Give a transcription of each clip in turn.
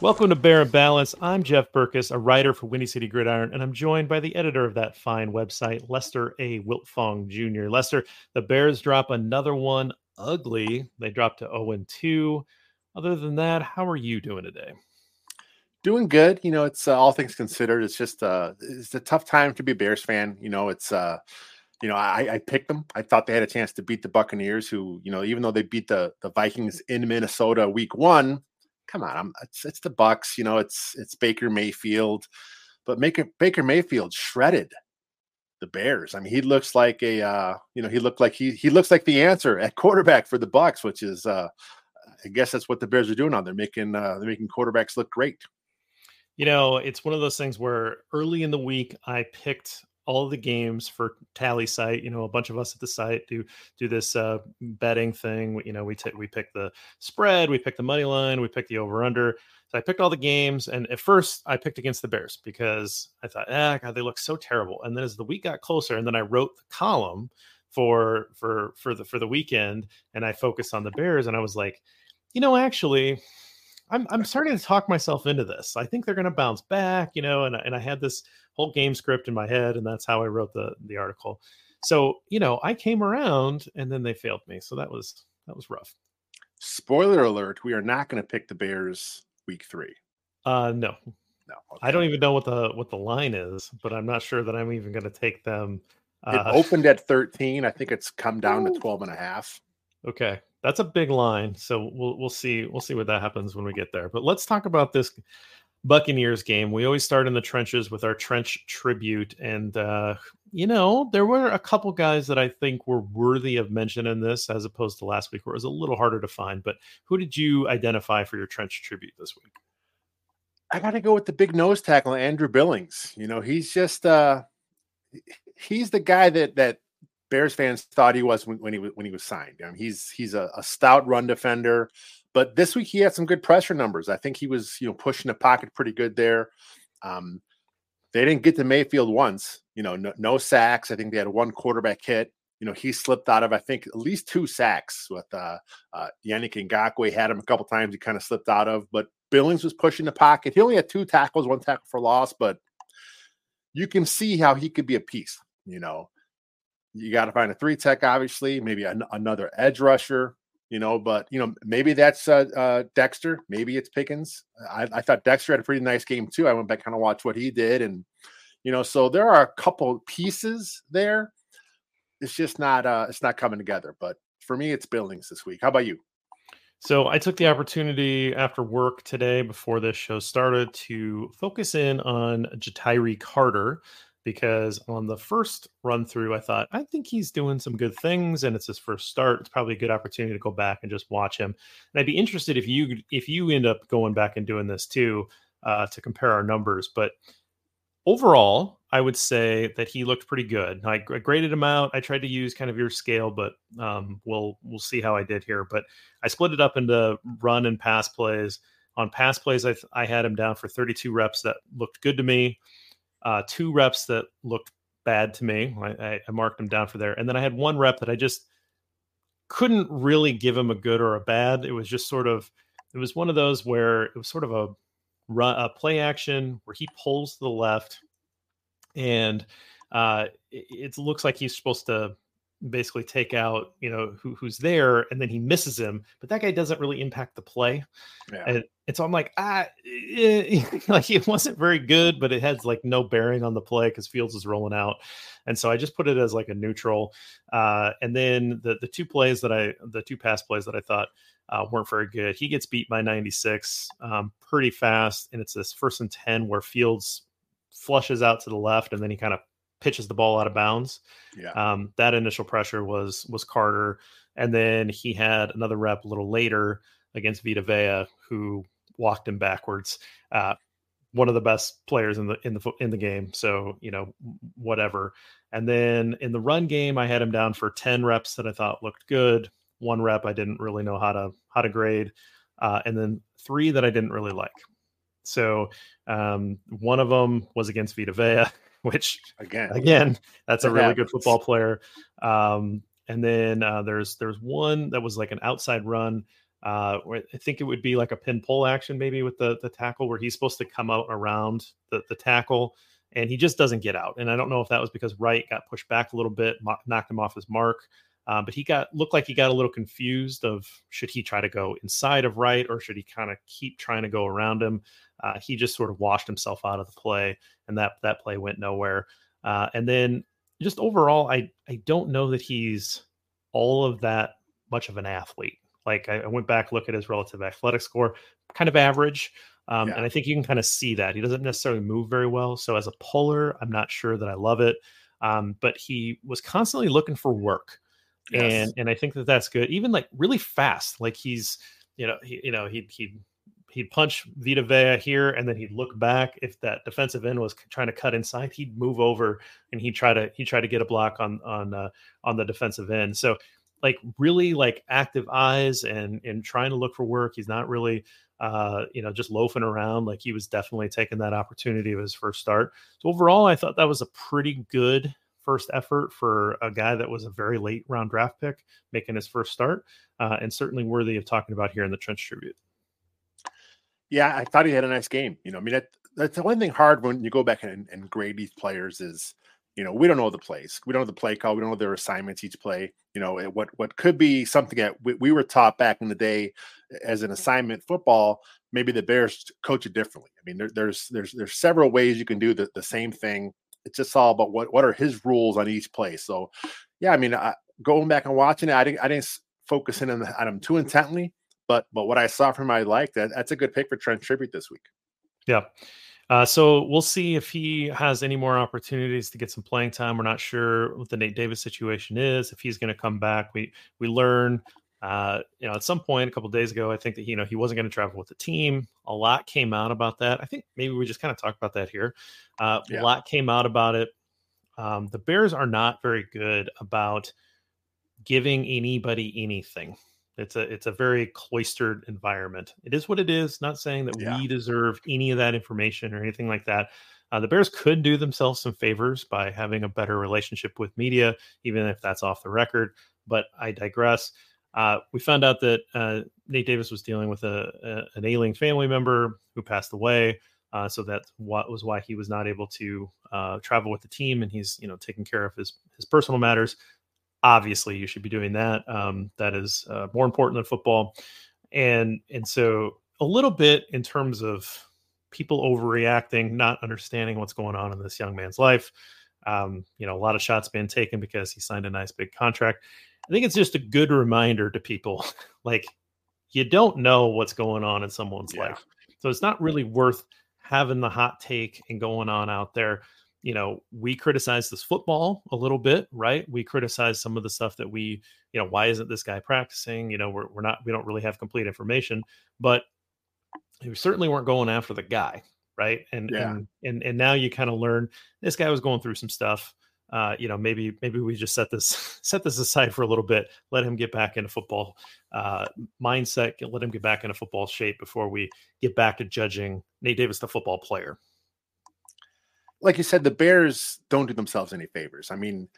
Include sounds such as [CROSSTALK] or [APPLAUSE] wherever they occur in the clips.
Welcome to Bear and Balance. I'm Jeff Berckes, a writer for Windy City Gridiron, and I'm joined by the editor of that fine website, Lester A. Wiltfong Jr. Lester, the Bears drop another one ugly. They dropped to 0 2. Other than that, how are you doing today? Doing good. You know, it's uh, all things considered. It's just uh, it's a tough time to be a Bears fan. You know, it's uh, you know, I, I picked them. I thought they had a chance to beat the Buccaneers, who, you know, even though they beat the the Vikings in Minnesota week one, come on, I'm it's, it's the Bucks, you know, it's it's Baker Mayfield, but make Baker Mayfield shredded the Bears. I mean, he looks like a uh, you know, he looked like he he looks like the answer at quarterback for the Bucks, which is uh I guess that's what the Bears are doing on. They're making uh they're making quarterbacks look great. You know, it's one of those things where early in the week I picked all the games for tally site you know a bunch of us at the site do do this uh, betting thing. You know we take we pick the spread we pick the money line we pick the over under so i picked all the games and at first i picked against the bears because i thought ah god they look so terrible. And then as the week got closer and then i wrote the column for for for the for the weekend and i focused on the bears and i was like you know actually I'm I'm starting to talk myself into this. I think they're going to bounce back, you know, and and I had this whole game script in my head, and that's how I wrote the the article. So you know, I came around, and then they failed me. So that was that was rough. Spoiler alert: We are not going to pick the Bears week three. Uh, no, no. Okay. I don't even know what the what the line is, but I'm not sure that I'm even going to take them. Uh, it opened at 13. I think it's come down to 12 and a half. Okay, that's a big line. So we'll we'll see we'll see what that happens when we get there. But let's talk about this Buccaneers game. We always start in the trenches with our trench tribute, and uh, you know there were a couple guys that I think were worthy of mention in this, as opposed to last week, where it was a little harder to find. But who did you identify for your trench tribute this week? I got to go with the big nose tackle, Andrew Billings. You know, he's just uh, he's the guy that that Bears fans thought he was when, when he was when he was signed. I mean, he's he's a, a, stout run defender, but this week he had some good pressure numbers. I think he was you know pushing the pocket pretty good there. Um, they didn't get to Mayfield once, you know, no, no, sacks. I think they had one quarterback hit. You know, he slipped out of I think at least two sacks with uh, uh, Yannick Ngakoue had him a couple times. He kind of slipped out of, but Billings was pushing the pocket. He only had two tackles, one tackle for loss, but you can see how he could be a piece. You know, you got to find a three tech, obviously, maybe an, another edge rusher, you know, but you know, maybe that's uh, uh, Dexter, maybe it's Pickens. I, I, thought Dexter had a pretty nice game too. I went back kind of watch what he did, and you know, so there are a couple pieces there. It's just not uh, it's not coming together. But for me, it's Billings this week. How about you? So I took the opportunity after work today, before this show started, to focus in on Ja'Tyre Carter because on the first run through, I thought, I think he's doing some good things and it's his first start. It's probably a good opportunity to go back and just watch him. And I'd be interested if you if you end up going back and doing this too, uh, to compare our numbers. But overall, I would say that he looked pretty good. I graded him out. I tried to use kind of your scale, but um, we'll we'll see how I did here. But I split it up into run and pass plays. On pass plays, I, I had him down for 32 reps. That looked good to me uh, two reps that looked bad to me. I, I, marked them down for there. And then I had one rep that I just couldn't really give him a good or a bad. It was just sort of, it was one of those where it was sort of a run a play action where he pulls to the left, and uh, it, it looks like he's supposed to basically take out you know who, who's there and then he misses him but that guy doesn't really impact the play yeah. and, and so i'm like ah eh, [LAUGHS] like it wasn't very good but it has like no bearing on the play because fields is rolling out and so i just put it as like a neutral uh, and then the the two plays that i the two pass plays that i thought uh, weren't very good he gets beat by 96 um, pretty fast and it's this first and 10 where fields flushes out to the left and then he kind of pitches the ball out of bounds. Yeah. Um, that initial pressure was was Carter, and then he had another rep a little later against Vita Vea, who walked him backwards. Uh, one of the best players in the in the in the game. So you know whatever. And then in the run game, I had him down for ten reps that I thought looked good. One rep I didn't really know how to how to grade, uh, and then three that I didn't really like. So um, one of them was against Vita Vea. [LAUGHS] which again, again, that's a really happens. good football player. Um, and then uh, there's there's one that was like an outside run. Uh, where I think it would be like a pin pull action, maybe with the the tackle, where he's supposed to come out around the the tackle, and he just doesn't get out. And I don't know if that was because Wright got pushed back a little bit, knocked him off his mark. Uh, but he got looked like he got a little confused of should he try to go inside of Wright or should he kind of keep trying to go around him uh, he just sort of washed himself out of the play, and that that play went nowhere. Uh, and then just overall, I I don't know that he's all of that much of an athlete. Like I, I went back look at his relative athletic score, kind of average. Um, yeah. And I think you can kind of see that he doesn't necessarily move very well. So as a puller, I'm not sure that I love it. Um, but he was constantly looking for work, yes. and and I think that that's good. Even like really fast, like he's you know he you know he he he'd punch Vita Vea here, and then he'd look back. If that defensive end was trying to cut inside, he'd move over and he'd try to he try to get a block on on uh, on the defensive end. So like really like active eyes and and trying to look for work. He's not really uh, you know just loafing around. Like he was definitely taking that opportunity of his first start. So overall, I thought that was a pretty good first effort for a guy that was a very late round draft pick making his first start, uh, and certainly worthy of talking about here in the Trench Tribute. Yeah, I thought he had a nice game. You know, I mean, that, that's the one thing hard when you go back and, and grade these players is, you know, we don't know the plays. We don't know the play call. We don't know their assignments each play. You know, what what could be something that we, we were taught back in the day as an assignment football. Maybe the Bears coach it differently. I mean, there, there's there's there's several ways you can do the, the same thing. It's just all about what what are his rules on each play. So, yeah, I mean, I, going back and watching it, I didn't I didn't focus in on, on him too intently but but what I saw from him, I liked. That that's a good pick for Trench Tribute this week. Yeah. Uh, so we'll see if he has any more opportunities to get some playing time. We're not sure what the Nate Davis situation is. If he's going to come back, we we learn. Uh, you know, at some point a couple days ago, I think that you know he wasn't going to travel with the team. A lot came out about that. I think maybe we just kind of talked about that here. Uh, yeah. A lot came out about it. Um, the Bears are not very good about giving anybody anything. It's a it's a very cloistered environment. It is what it is. Not saying that yeah. we deserve any of that information or anything like that. Uh, the Bears could do themselves some favors by having a better relationship with media, even if that's off the record. But I digress. Uh, we found out that uh, Nate Davis was dealing with a, a, an ailing family member who passed away. Uh, so that what was why he was not able to uh, travel with the team, and he's you know taking care of his his personal matters obviously you should be doing that. Um, that is uh, more important than football, and and so a little bit in terms of people overreacting, not understanding what's going on in this young man's life. Um, you know, a lot of shots being taken because he signed a nice big contract. I think it's just a good reminder to people, [LAUGHS] like you don't know what's going on in someone's yeah. life, so it's not really worth having the hot take and going on out there you know, we criticize this football a little bit, right? We criticize some of the stuff that we, you know, why isn't this guy practicing? You know, we're, we're not, we don't really have complete information, but we certainly weren't going after the guy, right? And yeah. and and and now you kind of learn this guy was going through some stuff. Uh, you know, maybe maybe we just set this [LAUGHS] set this aside for a little bit, let him get back into football uh, mindset, let him get back into football shape before we get back to judging Nate Davis, the football player like you said, the Bears don't do themselves any favors. I mean,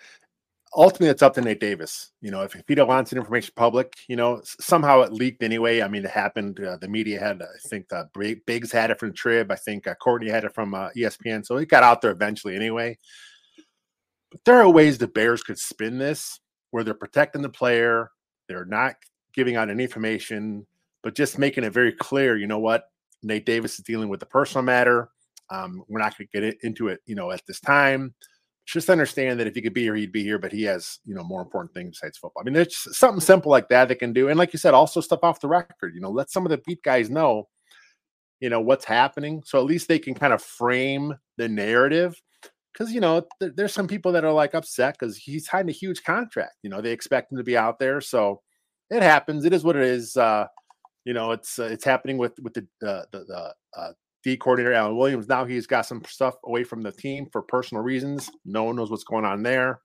ultimately it's up to Nate Davis. You know, if, if he don't want wants information public, you know, somehow it leaked anyway. I mean, it happened. Uh, the media had, I think, the Biggs had it from Trib. I think uh, Courtney had it from uh, ESPN. So it got out there eventually anyway. There are ways the Bears could spin this where they're protecting the player, they're not giving out any information, but just making it very clear. You know what? Nate Davis is dealing with a personal matter. Um, we're not going to get into it, you know, at this time just understand that if he could be here, he'd be here, but he has, you know, more important things besides football. I mean, there's something simple like that they can do. And like you said, also stuff off the record, you know, let some of the beat guys know, you know, what's happening. So at least they can kind of frame the narrative. Cause, you know, th- there's some people that are like upset because he's signed a huge contract. You know, they expect him to be out there. So it happens. It is what it is. Uh, you know, it's uh, it's happening with with the uh, the, the uh, D coordinator Alan Williams. Now he's got some stuff away from the team for personal reasons. No one knows what's going on there.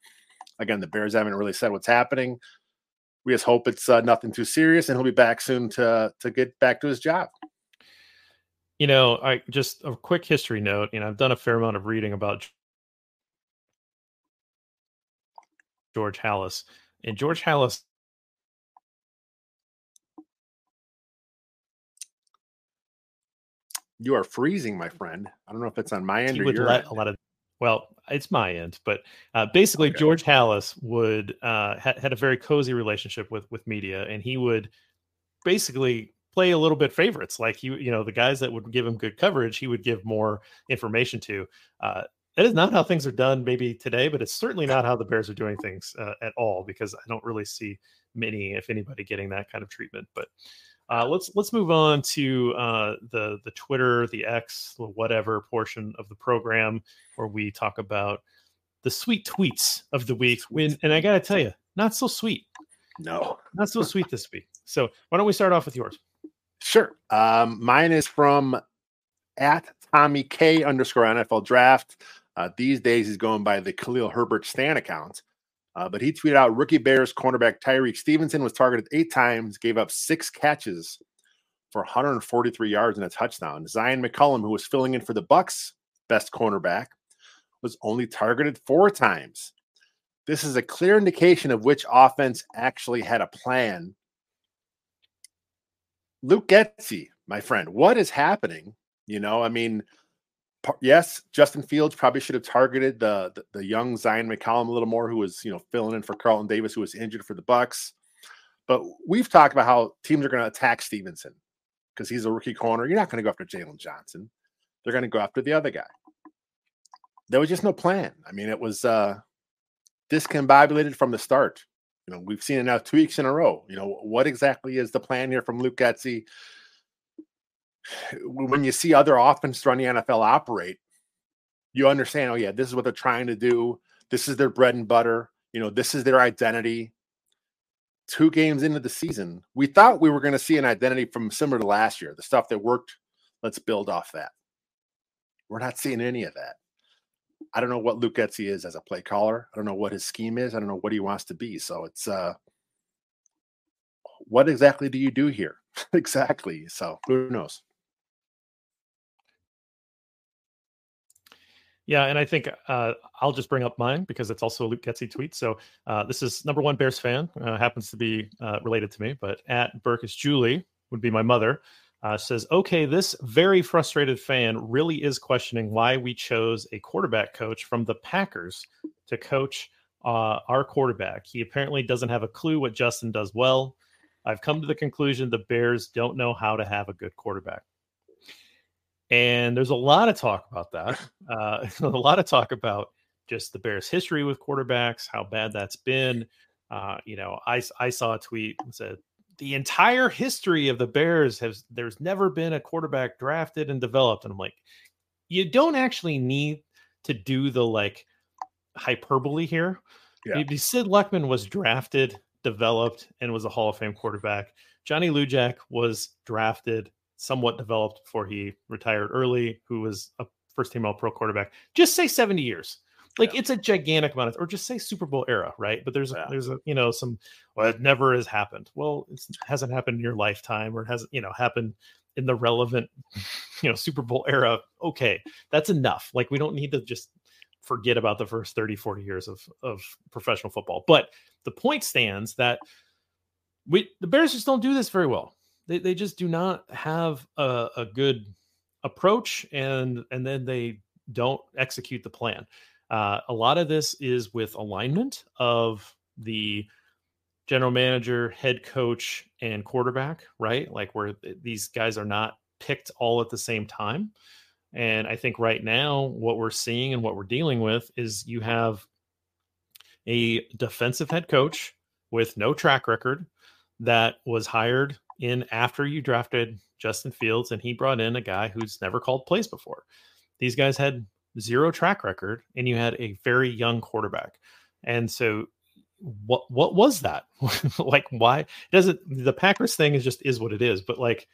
Again, the Bears haven't really said what's happening. We just hope it's uh, nothing too serious, and he'll be back soon to to get back to his job. You know, I just a quick history note. You know, I've done a fair amount of reading about George Halas, and George Halas You are freezing, my friend. I don't know if it's on my end he or would your let end. a lot of. Well, it's my end, but uh, basically, okay. George Halas would uh, ha- had a very cozy relationship with with media, and he would basically play a little bit favorites. Like he, you know, the guys that would give him good coverage, he would give more information to. Uh, that is not how things are done, maybe today, but it's certainly not how the Bears are doing things uh, at all. Because I don't really see many, if anybody, getting that kind of treatment. But uh, let's let's move on to uh, the the Twitter, the X, the whatever portion of the program where we talk about the sweet tweets of the week. When and I gotta tell you, not so sweet. No, not so sweet this week. So why don't we start off with yours? Sure. Um, mine is from at Tommy K underscore NFL Draft. Uh, these days he's going by the Khalil Herbert Stan account. Uh, but he tweeted out rookie Bears cornerback Tyrique Stevenson was targeted eight times, gave up six catches for 143 yards and a touchdown. Zyon McCollum, who was filling in for the Bucks, best cornerback, was only targeted four times. This is a clear indication of which offense actually had a plan. Luke Getsy, my friend, what is happening? You know, I mean, yes, Justin Fields probably should have targeted the, the, the young Zyon McCollum a little more, who was you know filling in for Carlton Davis, who was injured for the Bucks. But we've talked about how teams are going to attack Stevenson because he's a rookie corner. You're not going to go after Jaylon Johnson. They're going to go after the other guy. There was just no plan. I mean, it was uh, discombobulated from the start. You know, we've seen it now two weeks in a row. You know, what exactly is the plan here from Luke Getsy? When you see other offenses around the NFL operate, you understand, oh, yeah, this is what they're trying to do. This is their bread and butter. You know, this is their identity. Two games into the season, we thought we were going to see an identity from similar to last year, the stuff that worked. Let's build off that. We're not seeing any of that. I don't know what Luke Getsy is as a play caller. I don't know what his scheme is. I don't know what he wants to be. So it's uh what exactly do you do here? [LAUGHS] exactly. So who knows? Yeah, and I think uh, I'll just bring up mine because it's also a Luke Getsy tweet. So uh, this is number one Bears fan, uh, happens to be uh, related to me, but at Berckes Julie would be my mother. Uh, says, okay, this very frustrated fan really is questioning why we chose a quarterback coach from the Packers to coach uh, our quarterback. He apparently doesn't have a clue what Justin does well. I've come to the conclusion the Bears don't know how to have a good quarterback. And there's a lot of talk about that. [LAUGHS] Uh, [LAUGHS] a lot of talk about just the Bears' history with quarterbacks, how bad that's been. Uh, you know, I, I saw a tweet that said the entire history of the Bears has there's never been a quarterback drafted and developed. And I'm like, you don't actually need to do the like hyperbole here. Yeah. Maybe Sid Luckman was drafted, developed, and was a Hall of Fame quarterback. Johnny Lujack was drafted, somewhat developed before he retired early, who was a first team all pro quarterback. Just say 70 years. Like yeah. it's a gigantic amount of, or just say Super Bowl era, right? But there's, yeah. there's a, you know, some, well, it never has happened. Well, it hasn't happened in your lifetime or it hasn't, you know, happened in the relevant, you know, Super Bowl era. Okay. That's enough. Like we don't need to just forget about the first 30, 40 years of, of professional football. But the point stands that we the Bears just don't do this very well. They, they just do not have a, a good approach and and then they don't execute the plan. Uh, a lot of this is with alignment of the general manager, head coach, and quarterback, right? Like where these guys are not picked all at the same time. And I think right now, what we're seeing and what we're dealing with is you have a defensive head coach with no track record that was hired in after you drafted Justin Fields, and he brought in a guy who's never called plays before. These guys had zero track record, and you had a very young quarterback. And so what what was that? [LAUGHS] like why doesn't the Packers thing is just is what it is, but like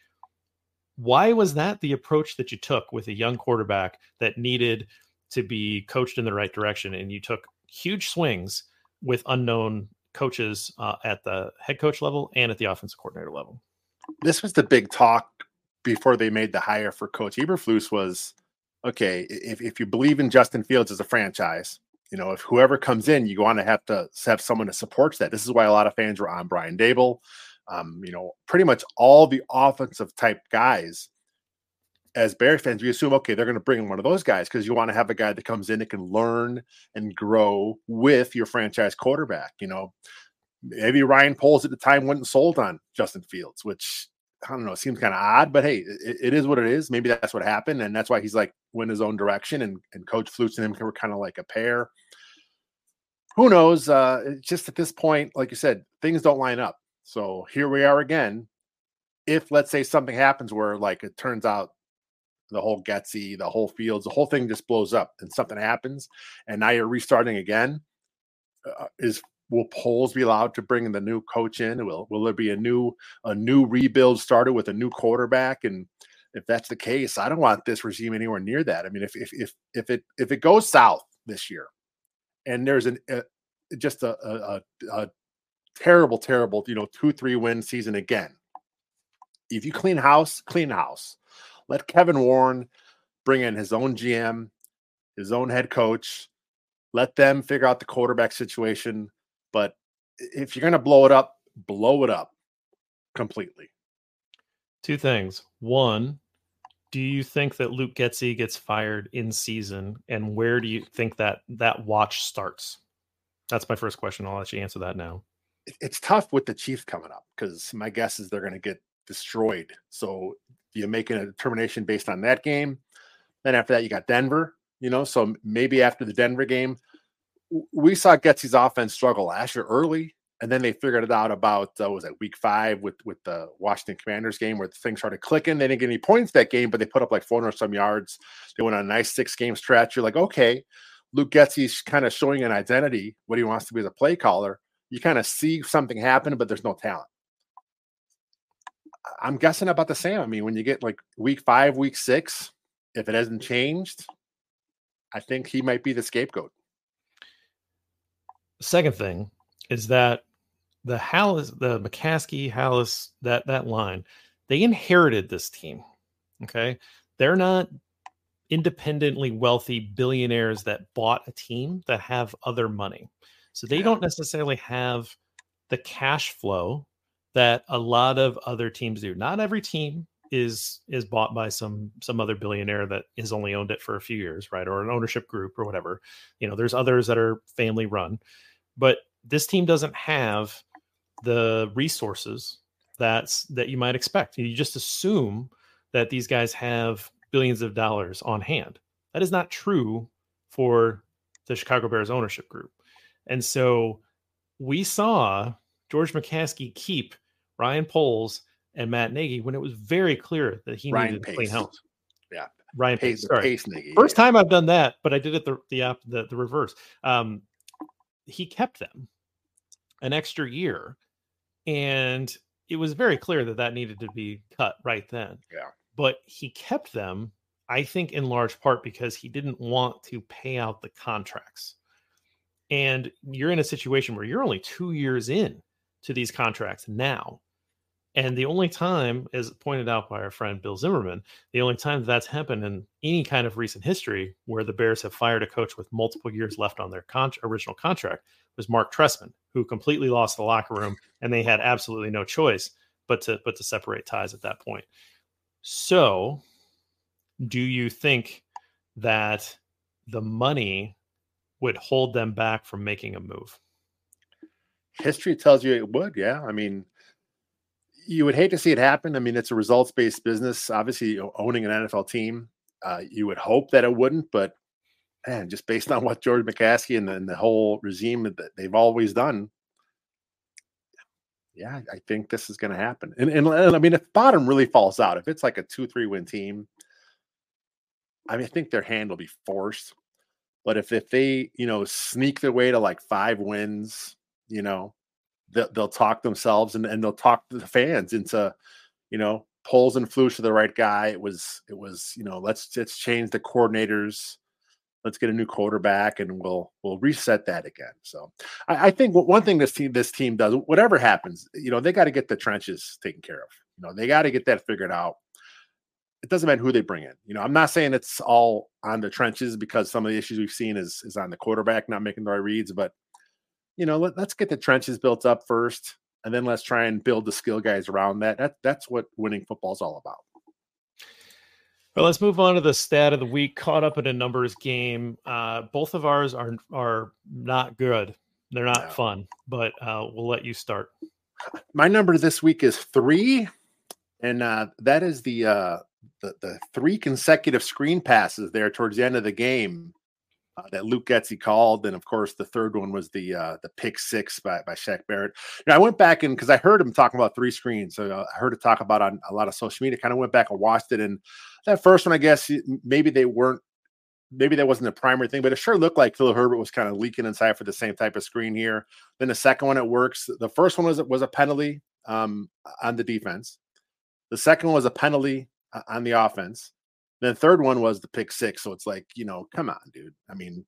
why was that the approach that you took with a young quarterback that needed to be coached in the right direction and you took huge swings with unknown coaches uh, at the head coach level and at the offensive coordinator level? This was the big talk before they made the hire for coach Eberflus was okay, if, if you believe in Justin Fields as a franchise, you know, if whoever comes in, you want to have to have someone that supports that. This is why a lot of fans were on Brian Daboll. Um, you know, pretty much all the offensive type guys. As Bears fans, we assume okay, they're going to bring in one of those guys because you want to have a guy that comes in that can learn and grow with your franchise quarterback. You know, maybe Ryan Poles at the time wasn't sold on Justin Fields, which I don't know, seems kind of odd, but hey, it, it is what it is. Maybe that's what happened, and that's why he's like went his own direction, and and Coach Flus and him were kind of like a pair who knows? Uh, just at this point, like you said, things don't line up. So here we are again. If let's say something happens where like it turns out the whole Getsy, the whole fields, the whole thing just blows up and something happens, and now you're restarting again, uh, is will Poles be allowed to bring the new coach in? Will will there be a new a new rebuild started with a new quarterback? And if that's the case, I don't want this regime anywhere near that. I mean, if if if if it if it goes south this year, and there's an uh, a, just a, a, a terrible, terrible, you know, two three win season again. If you clean house, clean house. Let Kevin Warren bring in his own GM, his own head coach. Let them figure out the quarterback situation. If you're going to blow it up, blow it up completely. Two things. One, do you think that Luke Getsy gets fired in season, and where do you think that that watch starts? That's my first question. I'll let you answer that now. It's tough with the Chiefs coming up because my guess is they're going to get destroyed. So you're making a determination based on that game. Then after that, you got Denver. You know, so maybe after the Denver game, we saw Getsy's offense struggle last year early and then they figured it out about uh, was it week five with with the Washington Commanders game where things started clicking. They didn't get any points that game, but they put up like 400 some yards. They went on a nice six game stretch. You're like, okay, Luke Getsy's kind of showing an identity, what he wants to be as a play caller. You kind of see something happen, but there's no talent. I'm guessing about the same. I mean, when you get like week five, week six, if it hasn't changed, I think he might be the scapegoat. Second thing is that the Halas, the McCaskey, Halas, that that line, they inherited this team. Okay, they're not independently wealthy billionaires that bought a team that have other money, so they don't necessarily have the cash flow that a lot of other teams do. Not every team is is bought by some some other billionaire that has only owned it for a few years, right? Or an ownership group or whatever. You know, there's others that are family run, but this team doesn't have the resources that's that you might expect. You just assume that these guys have billions of dollars on hand. That is not true for the Chicago Bears ownership group. And so we saw George McCaskey keep Ryan Poles and Matt Nagy when it was very clear that he Ryan needed Pace. to clean house. Yeah. Ryan Pace. Pace sorry. Pace Nagy, First time I've done that, but I did it the the the, the reverse. Um, he kept them an extra year and it was very clear that that needed to be cut right then. Yeah. But he kept them, I think, in large part because he didn't want to pay out the contracts. And you're in a situation where you're only two years in to these contracts now. And the only time, as pointed out by our friend Bill Zimmerman, the only time that's happened in any kind of recent history where the Bears have fired a coach with multiple years left on their con- original contract was Mark Trestman, who completely lost the locker room, and they had absolutely no choice but to but to separate ties at that point. So, do you think that the money would hold them back from making a move? History tells you it would. Yeah, I mean, you would hate to see it happen. I mean, it's a results based business. Obviously, owning an NFL team, uh, you would hope that it wouldn't, but man, just based on what George McCaskey and the, and the whole regime that they've always done, yeah, I think this is going to happen. And, and, and I mean, if bottom really falls out, if it's like a two three win team, I mean, I think their hand will be forced. But if if they you know sneak their way to like five wins, you know, they'll, they'll talk themselves and, and they'll talk the fans into, you know, Poles and Flus to the right guy. It was it was you know let's let's change the coordinators let's get a new quarterback and we'll we'll reset that again. So I, I think one thing this team this team does, whatever happens, you know, they got to get the trenches taken care of. You know, they got to get that figured out. It doesn't matter who they bring in. You know, I'm not saying it's all on the trenches because some of the issues we've seen is is on the quarterback not making the right reads, but you know, let, let's get the trenches built up first, and then let's try and build the skill guys around that. That that's what winning football is all about. Well, let's move on to the stat of the week. Caught up in a numbers game. Uh, both of ours are are not good. They're not no. fun, but uh, we'll let you start. My number this week is three, and uh, that is the, uh, the the three consecutive screen passes there towards the end of the game uh, that Luke Getsy called, and of course the third one was the uh, the pick six by by Shaq Barrett. Now, I went back and because I heard him talking about three screens, so uh, I heard it talk about on a lot of social media. Kind of went back and watched it, and that first one, I guess maybe they weren't, maybe that wasn't the primary thing, but it sure looked like Khalil Herbert was kind of leaking inside for the same type of screen here. Then the second one, it works. The first one was was a penalty um, on the defense. The second one was a penalty uh, on the offense. Then third one was the pick six. So it's like, you know, come on, dude. I mean,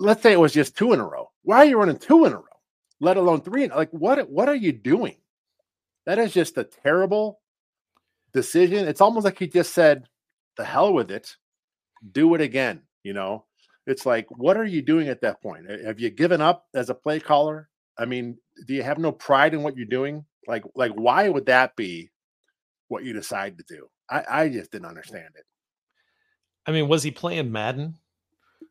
let's say it was just two in a row. Why are you running two in a row? Let alone three. Like, what what are you doing? That is just a terrible decision. It's almost like he just said, the hell with it. Do it again. You know, it's like, what are you doing at that point? Have you given up as a play caller? I mean, do you have no pride in what you're doing? Like, like, why would that be what you decide to do? I, I just didn't understand it. I mean, was he playing Madden?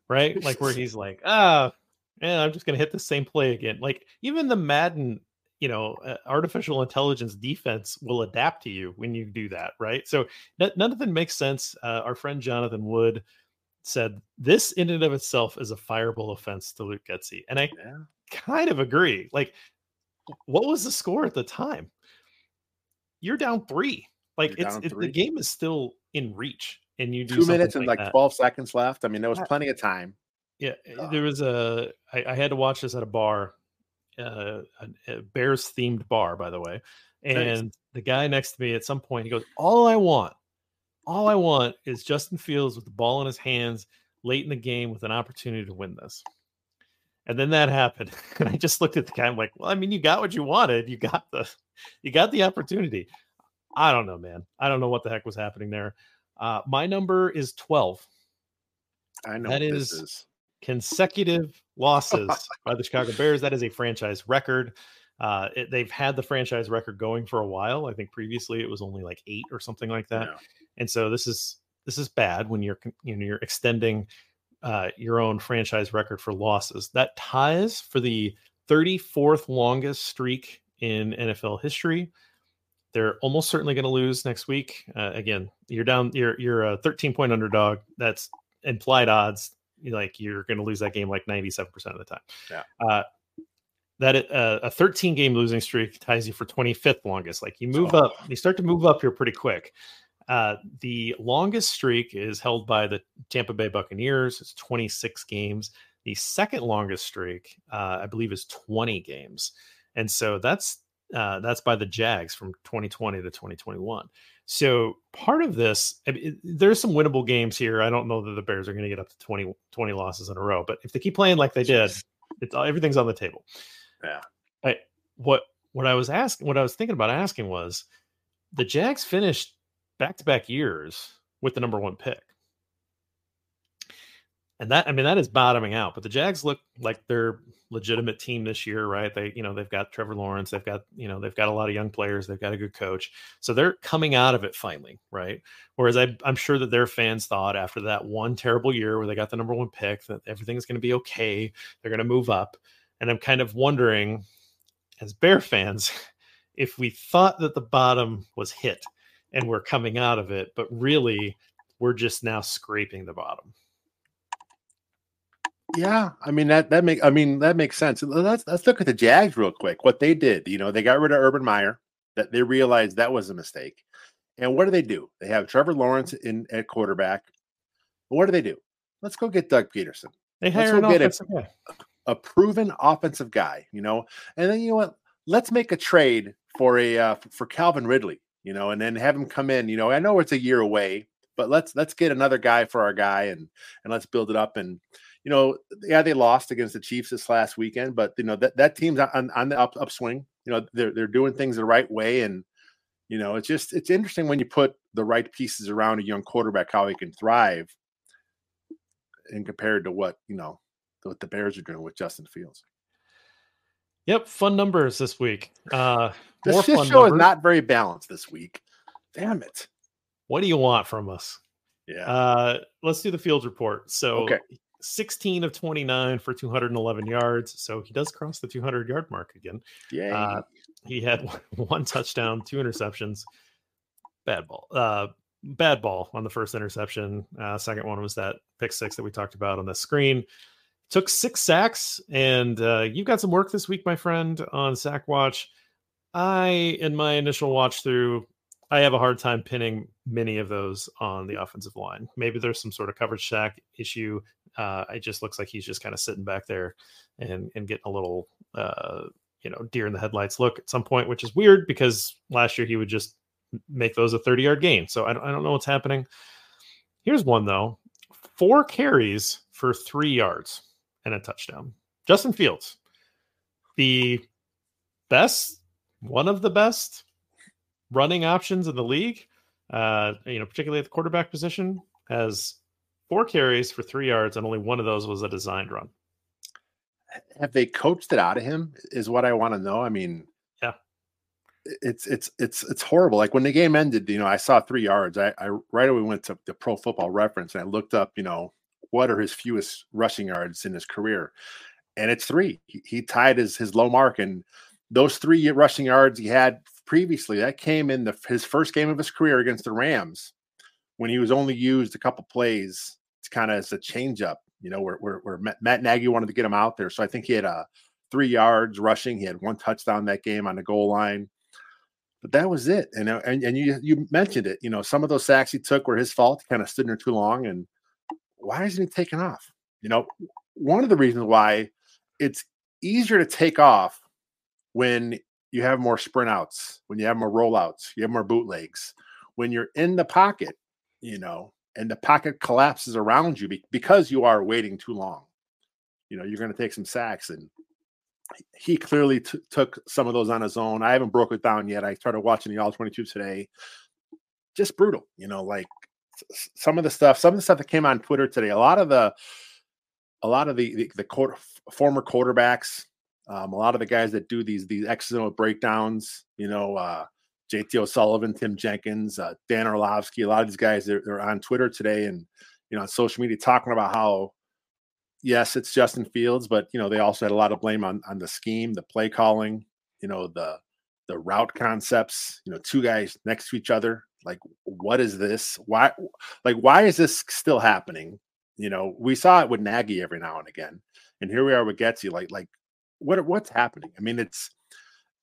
Right? Like where [LAUGHS] he's like, ah, man, I'm just gonna hit the same play again. Like even the Madden, you know, uh, artificial intelligence defense will adapt to you when you do that, right? So n- none of it makes sense. Uh, our friend Jonathan Wood said this in and of itself is a fireable offense to Luke Getsy, and I yeah. kind of agree. Like, what was the score at the time? You're down three. Like it's, it's the game is still in reach, and you do two minutes and like, like twelve seconds left. I mean, there was plenty of time. Yeah, uh, there was a. I, I had to watch this at a bar, uh, a, a Bears themed bar, by the way. And nice. the guy next to me at some point he goes, "All I want, all I want is Justin Fields with the ball in his hands late in the game with an opportunity to win this." And then that happened, [LAUGHS] and I just looked at the guy. I'm like, "Well, I mean, you got what you wanted. You got the, you got the opportunity." I don't know, man. I don't know what the heck was happening there. Uh, my number is 12. I know that is, is, consecutive losses by the Chicago Bears. That is a franchise record. Uh, it, they've had the franchise record going for a while. I think previously it was only like eight or something like that. Yeah. And so this is this is bad when you're you know you're extending uh, your own franchise record for losses. That ties for the 34th longest streak in NFL history. They're almost certainly going to lose next week. Uh, again, you're down. You're you're a 13 point underdog. That's implied odds. Like you're going to lose that game like 97 percent of the time. Yeah. Uh, that uh, a 13 game losing streak ties you for 25th longest. Like you move oh. up, you start to move up here pretty quick. Uh, the longest streak is held by the Tampa Bay Buccaneers. It's 26 games. The second longest streak, uh, I believe, is 20 games. And so that's uh, that's by the Jags from 2020 to 2021. So part of this, I mean, there's some winnable games here. I don't know that the Bears are going to get up to 20, 20 losses in a row, but if they keep playing like they did, it's everything's on the table. Yeah. I, what what I was asking, what I was thinking about asking was, the Jags finished back to back years with the number one pick. And that, I mean, that is bottoming out. But the Jags look like they're legitimate team this year, right? They, you know, they've got Trevor Lawrence, they've got, you know, they've got a lot of young players, they've got a good coach. So they're coming out of it finally, right? Whereas I, I'm sure that their fans thought after that one terrible year where they got the number one pick that everything's going to be okay. They're going to move up. And I'm kind of wondering, as Bear fans, [LAUGHS] if we thought that the bottom was hit and we're coming out of it, but really we're just now scraping the bottom. Yeah, I mean that that make I mean that makes sense. Let's let's look at the Jags real quick. What they did, you know, they got rid of Urban Meyer. That they realized that was a mistake. And what do they do? They have Trevor Lawrence in at quarterback. what do they do? Let's go get Doug Pederson. They hire an get a, a, proven offensive guy, you know. And then you know what? Let's make a trade for a uh, for Calvin Ridley, you know, and then have him come in. You know, I know it's a year away, but let's let's get another guy for our guy and and let's build it up and you know, yeah, they lost against the Chiefs this last weekend, but you know that that team's on, on the up, upswing. You know, they're they're doing things the right way, and you know, it's just it's interesting when you put the right pieces around a young quarterback how he can thrive, and compared to what you know what the Bears are doing with Justin Fields. Yep, fun numbers this week. Uh, this show numbers. is not very balanced this week. Damn it! What do you want from us? Yeah. Uh, let's do the Fields report. So okay. 16 of 29 for 211 yards. So he does cross the 200 yard mark again. Yeah. Uh, he had [LAUGHS] one touchdown, two interceptions. Bad ball. Uh, bad ball on the first interception. Uh, second one was that pick six that we talked about on the screen. Took six sacks, and uh, you've got some work this week, my friend, on Sack Watch. I, in my initial watch through, I have a hard time pinning many of those on the offensive line. Maybe there's some sort of coverage sack issue. Uh, it just looks like he's just kind of sitting back there and and getting a little uh, you know deer in the headlights look at some point, which is weird because last year he would just make those a 30 yard gain. So I don't, I don't know what's happening. Here's one though: four carries for three yards and a touchdown. Justin Fields, the best, one of the best running options in the league. Uh, you know, particularly at the quarterback position, has four carries for three yards, and only one of those was a designed run. Have they coached it out of him? Is what I want to know. I mean, yeah, it's it's it's it's horrible. Like when the game ended, you know, I saw three yards. I, I right away went to the Pro Football Reference and I looked up, you know, what are his fewest rushing yards in his career, and it's three. He, he tied his his low mark, and those three rushing yards he had previously that came in the his first game of his career against the Rams when he was only used a couple plays it's kind of as a changeup, you know, where, where, where Matt Nagy wanted to get him out there. So I think he had a uh, three yards rushing. He had one touchdown that game on the goal line. But that was it. And, and and you you mentioned it. You know, some of those sacks he took were his fault. He kind of stood there too long. And why isn't he taking off? You know, one of the reasons why it's easier to take off when you have more sprint outs, when you have more rollouts, you have more bootlegs. When you're in the pocket, you know, and the pocket collapses around you because you are waiting too long. You know, you're going to take some sacks, and he clearly t- took some of those on his own. I haven't broke it down yet. I started watching the All 22 today. Just brutal, you know, like some of the stuff, some of the stuff that came on Twitter today. A lot of the, a lot of the the, the former quarterbacks, um, a lot of the guys that do these these X's breakdowns, you know, uh, JT O'Sullivan, Tim Jenkins, uh, Dan Orlovsky, a lot of these guys they're, they're on Twitter today and you know on social media talking about how yes, it's Justin Fields, but you know they also had a lot of blame on on the scheme, the play calling, you know the the route concepts. You know, two guys next to each other. Like, what is this? Why? Like, why is this still happening? You know, we saw it with Nagy every now and again, and here we are with Getsy. Like, like what what's happening? I mean, it's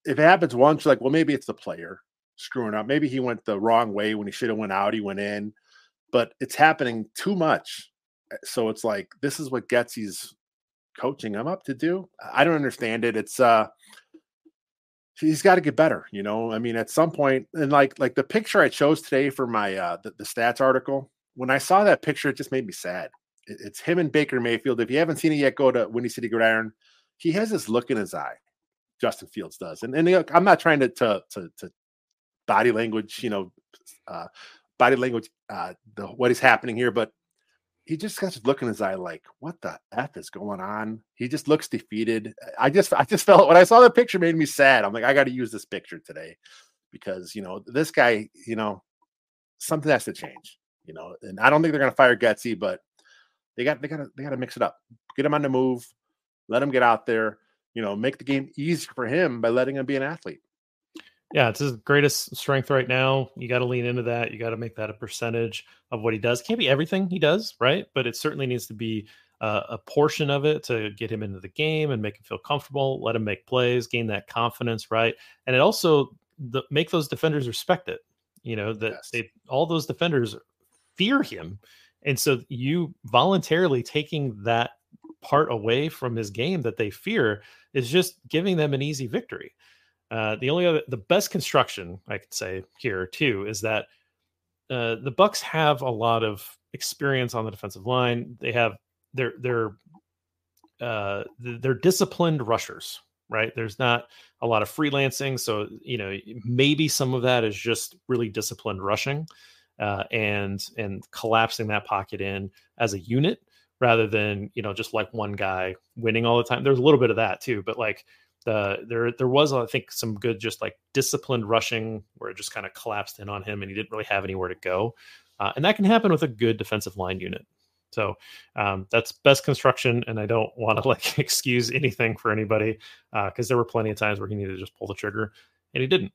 if it happens once, you're like, well, maybe it's the player screwing up. Maybe he went the wrong way when he should have went out. He went in, but it's happening too much. Eh, so it's like this is what Getsy's coaching him up to do. I don't understand it. It's uh he's got to get better, you know. I mean, at some point, and like like the picture I chose today for my uh the, the stats article, when I saw that picture, it just made me sad. It, it's him and Baker Mayfield. If you haven't seen it yet, go to Windy City Gridiron. He has this look in his eye Justin Fields does. And and I'm not trying to to to, to body language, you know, uh, body language, uh, the, what is happening here, but he just got look in his eye like, what the f is going on? He just looks defeated. I just I just [LAUGHS] felt when I saw the picture, made me sad. I'm like, I got to use this picture today because you know this guy, you know, something has to change. You know, and I don't think they're going to fire Getsy, but they got they got they got to mix it up, get him on the move, let him get out there. You know, make the game easier for him by letting him be an athlete. Yeah, it's his greatest strength right now. You got to lean into that. You got to make that a percentage of what he does. Can't be everything he does, right? But it certainly needs to be uh, a portion of it to get him into the game and make him feel comfortable. Let him make plays, gain that confidence, right? And it also the, make those defenders respect it. You know that yes. they all those defenders fear him, and so you voluntarily taking that part away from his game that they fear is just giving them an easy victory. Uh, the only other, the best construction I could say here too is that uh, the Bucs have a lot of experience on the defensive line. They have they're they're uh, they're disciplined rushers, right? There's not a lot of freelancing, so you know maybe some of that is just really disciplined rushing uh, and and collapsing that pocket in as a unit rather than you know just like one guy winning all the time. There's a little bit of that too, but like the there there was I think some good just like disciplined rushing where it just kind of collapsed in on him and he didn't really have anywhere to go, uh, and that can happen with a good defensive line unit. So um, that's best construction, and I don't want to [LAUGHS] like excuse anything for anybody because uh, there were plenty of times where he needed to just pull the trigger, and he didn't,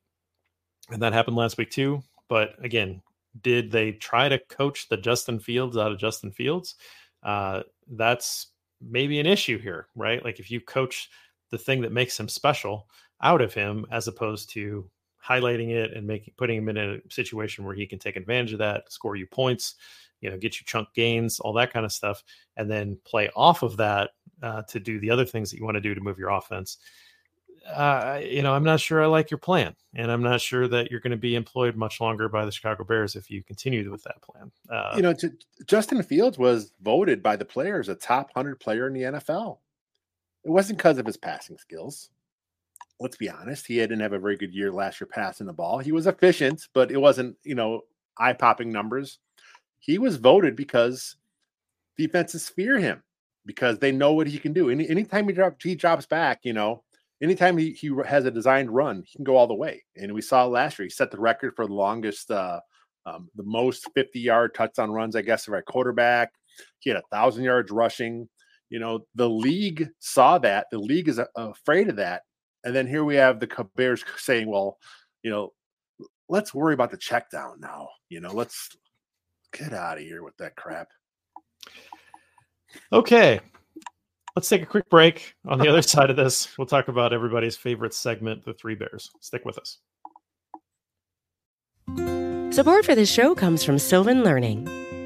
and that happened last week too. But again, did they try to coach the Justin Fields out of Justin Fields? Uh, that's maybe an issue here, right? Like if you coach the thing that makes him special out of him as opposed to highlighting it and making putting him in a situation where he can take advantage of that, score you points, you know, get you chunk gains, all that kind of stuff, and then play off of that uh, to do the other things that you want to do to move your offense. Uh, you know, I'm not sure I like your plan, and I'm not sure that you're going to be employed much longer by the Chicago Bears if you continue with that plan. Uh, you know, Justin Fields was voted by the players a top hundred player in the NFL. It wasn't because of his passing skills. Let's be honest. He didn't have a very good year last year passing the ball. He was efficient, but it wasn't, you know, eye popping numbers. He was voted because defenses fear him because they know what he can do. Any anytime he, drop, he drops back, you know, anytime he, he has a designed run, he can go all the way. And we saw last year, he set the record for the longest, uh, um, the most 50 yard touchdown runs, I guess, of our quarterback. He had a thousand yards rushing. You know, the league saw that. The league is afraid of that. And then here we have the Bears [LAUGHS] saying, well, you know, let's worry about the check down now. You know, let's get out of here with that crap. Okay. Let's take a quick break. On the other [LAUGHS] side of this, we'll talk about everybody's favorite segment, the Three Bears. Stick with us. Support for this show comes from Sylvan Learning.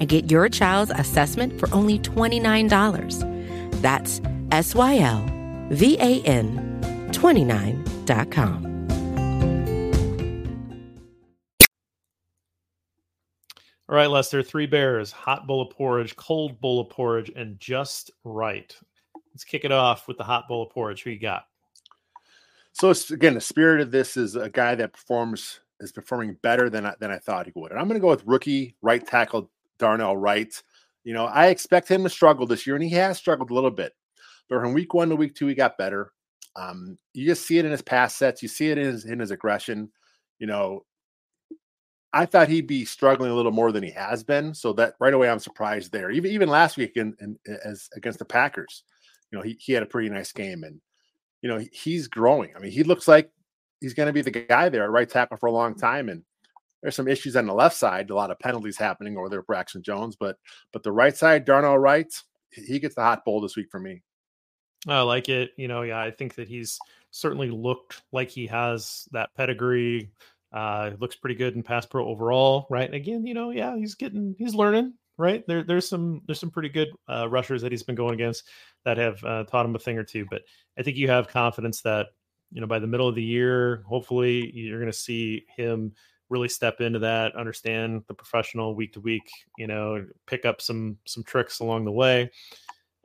and get your child's assessment for only $29. That's S Y L V A N 29.com. All right, Lester, three bears, hot bowl of porridge, cold bowl of porridge, and just right. Let's kick it off with the hot bowl of porridge. Who you got? So it's again, the spirit of this is a guy that performs is performing better than I, than I thought he would. And I'm going to go with rookie right tackle Darnell Wright. You know, I expect him to struggle this year, and he has struggled a little bit. But from week one to week two, he got better. Um, you just see it in his pass sets. You see it in his, in his aggression. you know, I thought he'd be struggling a little more than he has been. So that right away, I'm surprised there. Even even last week in, in as against the Packers, you know, he, he had a pretty nice game and you know, he, he's growing. I mean, he looks like he's going to be the guy there at right tackle for a long time. And there's some issues on the left side, a lot of penalties happening over there, Braxton Jones. But but the right side, Darnell Wright, he gets the hot bowl this week for me. I like it. You know, yeah, I think that he's certainly looked like he has that pedigree. Uh, looks pretty good in pass pro overall, right? Again, you know, yeah, he's getting, he's learning, right? There, there's some, there's some pretty good uh, rushers that he's been going against that have uh, taught him a thing or two. But I think you have confidence that, you know, by the middle of the year, hopefully, you're going to see him really step into that, understand the professional week to week, you know, pick up some some tricks along the way.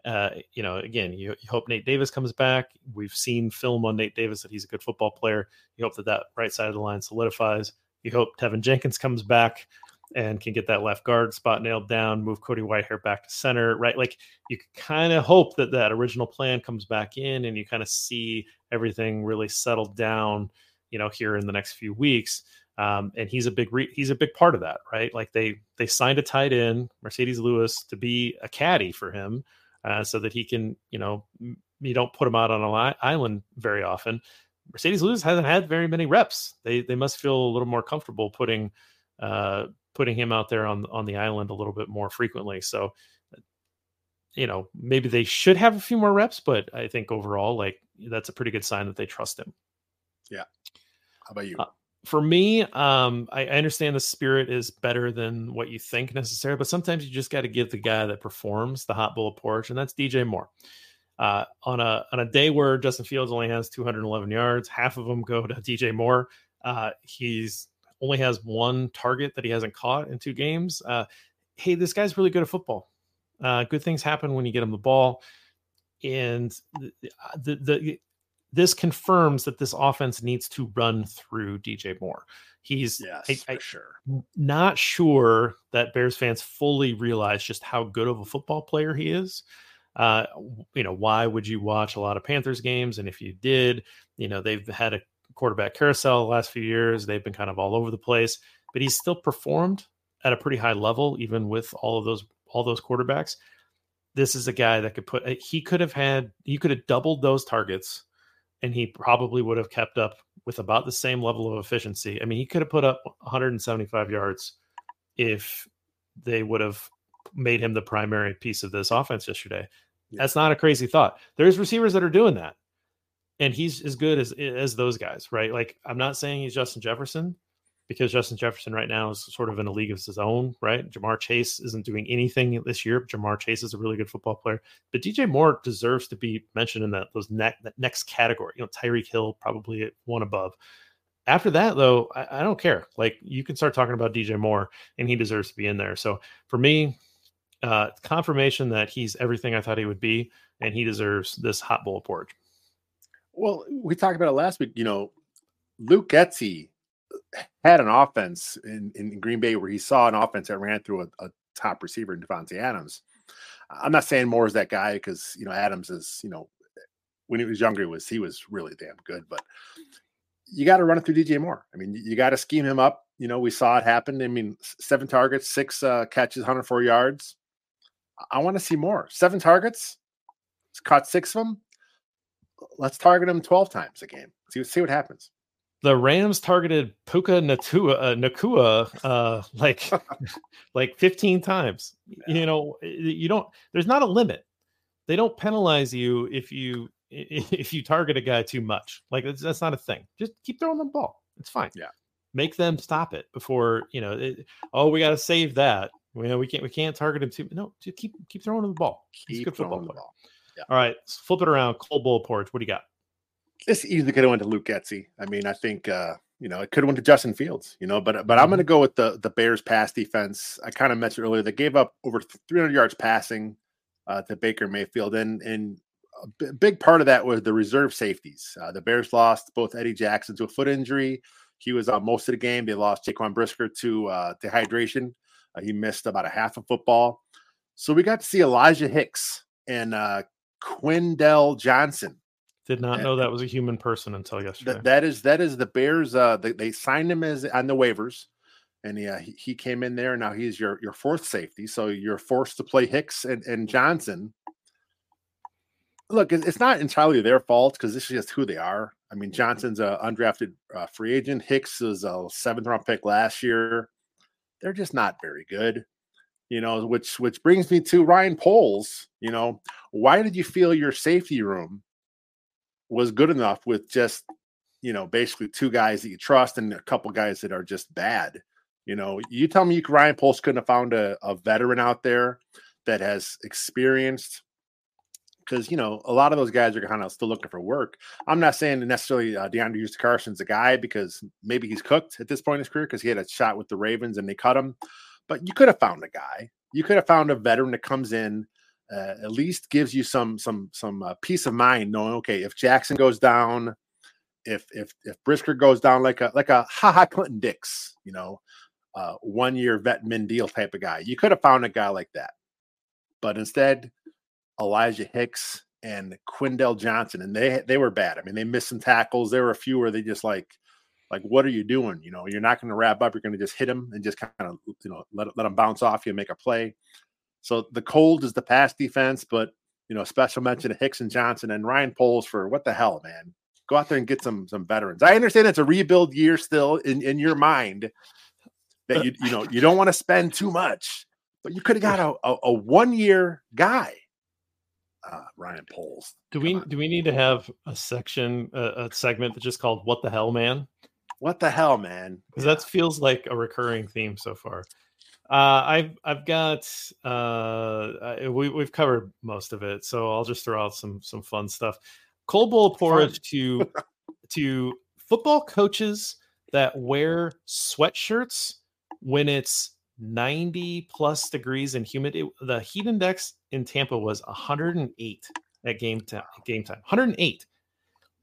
Uh, you know, again, you, you, hope Nate Davis comes back. We've seen film on Nate Davis that he's a good football player. You hope that that right side of the line solidifies. You hope Teven Jenkins comes back and can get that left guard spot nailed down, move Cody Whitehair back to center, right? Like you kind of hope that that original plan comes back in and you kind of see everything really settled down, you know, here in the next few weeks. Um, and he's a big re- he's a big part of that, right? Like they they signed a tight end, Marcedes Lewis, to be a caddy for him, uh, so that he can, you know, you don't put him out on an island very often. Marcedes Lewis hasn't had very many reps. They they must feel a little more comfortable putting uh, putting him out there on on the island a little bit more frequently. So, you know, maybe they should have a few more reps, but I think overall, like that's a pretty good sign that they trust him. Yeah. How about you? Uh, for me, um, I, I, understand the spirit is better than what you think necessarily, but sometimes you just got to give the guy that performs the hot bullet porch, and that's DJ Moore. Uh, on a on a day where Justin Fields only has 211 yards, half of them go to DJ Moore. Uh, he's only has one target that he hasn't caught in two games. Uh, hey, this guy's really good at football. Uh, good things happen when you get him the ball, and the, the, the this confirms that this offense needs to run through DJ Moore. He's yes, I, I, sure not sure that Bears fans fully realize just how good of a football player he is. Uh, you know, why would you watch a lot of Panthers games? And if you did, you know, they've had a quarterback carousel the last few years. They've been kind of all over the place, but he's still performed at a pretty high level, even with all of those all those quarterbacks. This is a guy that could put. Uh, he could have had. He could have doubled those targets, and he probably would have kept up with about the same level of efficiency. I mean, he could have put up 175 yards if they would have made him the primary piece of this offense yesterday. Yeah. That's not a crazy thought. There's receivers that are doing that and he's as good as as those guys, right? Like I'm not saying he's Justin Jefferson because Justin Jefferson right now is sort of in a league of his own, right? Ja'Marr Chase isn't doing anything this year. Ja'Marr Chase is a really good football player, but DJ Moore deserves to be mentioned in that those that next category. You know, Tyreek Hill probably one above. After that, though, I, I don't care. Like you can start talking about DJ Moore, and he deserves to be in there. So for me, uh, confirmation that he's everything I thought he would be, and he deserves this hot bowl of porridge. Well, we talked about it last week. You know, Luke Getsy had an offense in, in Green Bay where he saw an offense that ran through a, a top receiver in Davante Adams. I'm not saying Moore is that guy because you know Adams is you know when he was younger he was he was really damn good, but you got to run it through DJ Moore. I mean, you got to scheme him up. You know, we saw it happen. I mean, seven targets, six uh, catches, 104 yards. I want to see more. Seven targets, caught six of them let's target him 12 times a game. See, see what happens. The Rams targeted Puka Natua, uh, Nacua uh, like [LAUGHS] like 15 times. Yeah. You know, you don't. There's not a limit. They don't penalize you if you [LAUGHS] if you target a guy too much. Like that's, that's not a thing. Just keep throwing the ball. It's fine. Yeah. Make them stop it before you know. It, oh, we got to save that. You know, we can't we can't target him too. No, just keep keep throwing the ball. Keep football the ball. Yeah. All right, flip it around. Cold bowl porridge. What do you got? This easily could have went to Luke Getsy. I mean, I think uh, you know it could have went to Justin Fields. You know, but but mm-hmm. I'm going to go with the the Bears pass defense. I kind of mentioned earlier they gave up over 300 yards passing uh, to Baker Mayfield, and and a b- big part of that was the reserve safeties. Uh, the Bears lost both Eddie Jackson to a foot injury. He was on most of the game. They lost Jaquan Brisker to uh, dehydration. Uh, he missed about a half of football. So we got to see Elijah Hicks and uh, Quindell Johnson Did not know that was a human person until yesterday. That, that is that is the Bears. Uh, they, they signed him as on the waivers, and yeah, he, he came in there. Now he's your your fourth safety, so you're forced to play Hicks and, and Johnson. Look, it's not entirely their fault because this is just who they are. I mean, Johnson's a undrafted uh, free agent. Hicks is a seventh round pick last year. They're just not very good you know, which which brings me to Ryan Poles. You know, why did you feel your safety room was good enough with just, you know, basically two guys that you trust and a couple guys that are just bad? You know, you tell me you, Ryan Poles couldn't have found a, a veteran out there that has experienced because you know a lot of those guys are kind of still looking for work. I'm not saying necessarily uh, DeAndre Houston Carson's a guy because maybe he's cooked at this point in his career because he had a shot with the Ravens and they cut him. But you could have found a guy. You could have found a veteran that comes in, uh, at least gives you some some some uh, peace of mind, knowing okay, if Jackson goes down, if if if Brisker goes down like a like a Ha Ha Clinton Dix, you know, uh, one year vet min deal type of guy, you could have found a guy like that. But instead, Elijah Hicks and Quindell Johnson, and they they were bad. I mean, they missed some tackles. There were a few where they just like like what are you doing you know you're not going to wrap up you're going to just hit him and just kind of you know let, let him bounce off you and make a play so the cold is the pass defense but you know special mention to hicks and johnson and ryan poles for what the hell man go out there and get some some veterans i understand it's a rebuild year still in in your mind that you you know you don't want to spend too much but you could have got a, a, a one year guy uh, Ryan Poles. Do we do we need to have a section, a segment that's just called "What the Hell, Man"? What the hell, man? Because yeah. that feels like a recurring theme so far. Uh, I've I've got uh, we we've covered most of it, so I'll just throw out some some fun stuff. Cold bowl porridge to to football coaches that wear sweatshirts when it's 90 plus degrees and humid. It, the heat index in Tampa was 108 at game time. Game time, 108.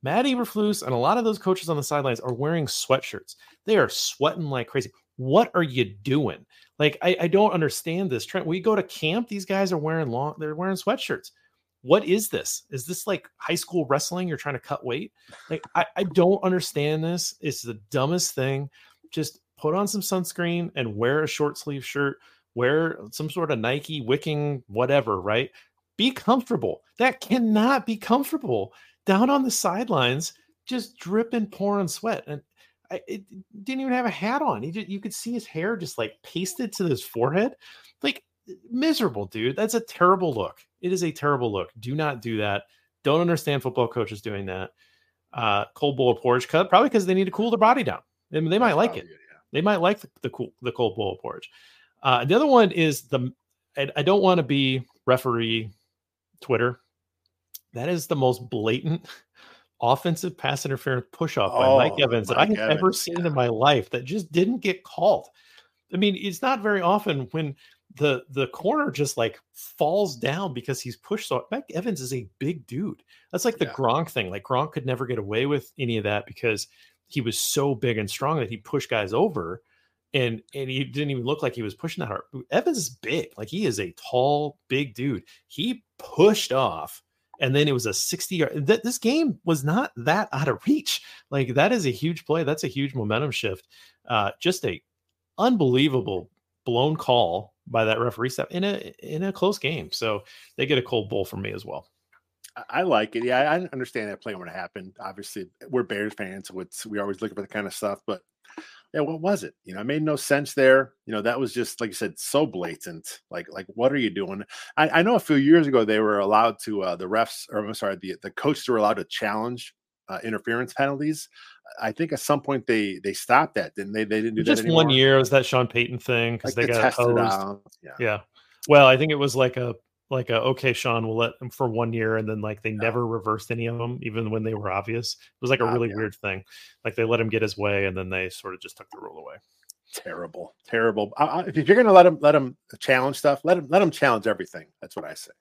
Matt Eberflus and a lot of those coaches on the sidelines are wearing sweatshirts. They are sweating like crazy. What are you doing? Like, I, I don't understand this trend. We go to camp, these guys are wearing long, they're wearing sweatshirts. What is this? Is this like high school wrestling? You're trying to cut weight? Like, I, I don't understand this. It's the dumbest thing. Just put on some sunscreen and wear a short sleeve shirt, wear some sort of Nike wicking, whatever, right? Be comfortable. That cannot be comfortable down on the sidelines, just dripping, pouring sweat. And I, it didn't even have a hat on. He just, you could see his hair just like pasted to his forehead. Like miserable, dude. That's a terrible look. It is a terrible look. Do not do that. Don't understand football coaches doing that. Uh, cold bowl of porridge cut, probably because they need to cool their body down. I mean, they might like it. They might like the, the cool the cold bowl of porridge. Uh, the other one is the I, I don't want to be referee Twitter that is the most blatant [LAUGHS] offensive pass interference push off by oh, Mike Evans Mike that I have Evans, ever seen yeah. in my life that just didn't get called. I mean, it's not very often when the the corner just like falls down because he's pushed so Mike Evans is a big dude. That's like the yeah. Gronk thing. Like Gronk could never get away with any of that because he was so big and strong that he pushed guys over and and he didn't even look like he was pushing that hard. Evans is big. Like he is a tall, big dude. He pushed off and then it was a 60 yard th- this game was not that out of reach like that is a huge play that's a huge momentum shift uh just a unbelievable blown call by that referee step in a in a close game so they get a cold bowl from me as well I like it. Yeah, I understand that play when it happened. Obviously, we're Bears fans, so it's we always looking for the kind of stuff. But yeah, what was it? You know, it made no sense there. You know, that was just like you said, so blatant. Like, like what are you doing? I, I know a few years ago they were allowed to uh, the refs, or I'm sorry, the the coaches were allowed to challenge uh, interference penalties. I think at some point they they stopped that, didn't they? They didn't do that. just one year. Was that Sean Payton thing because like they got hosed. Yeah. yeah. Well, I think it was like a like a, okay sean we'll let them for one year and then like they yeah. never reversed any of them even when they were obvious it was like a really yeah. weird thing like they let him get his way and then they sort of just took the rule away terrible terrible I, I, if you're gonna let him let him challenge stuff let him let him challenge everything that's what i say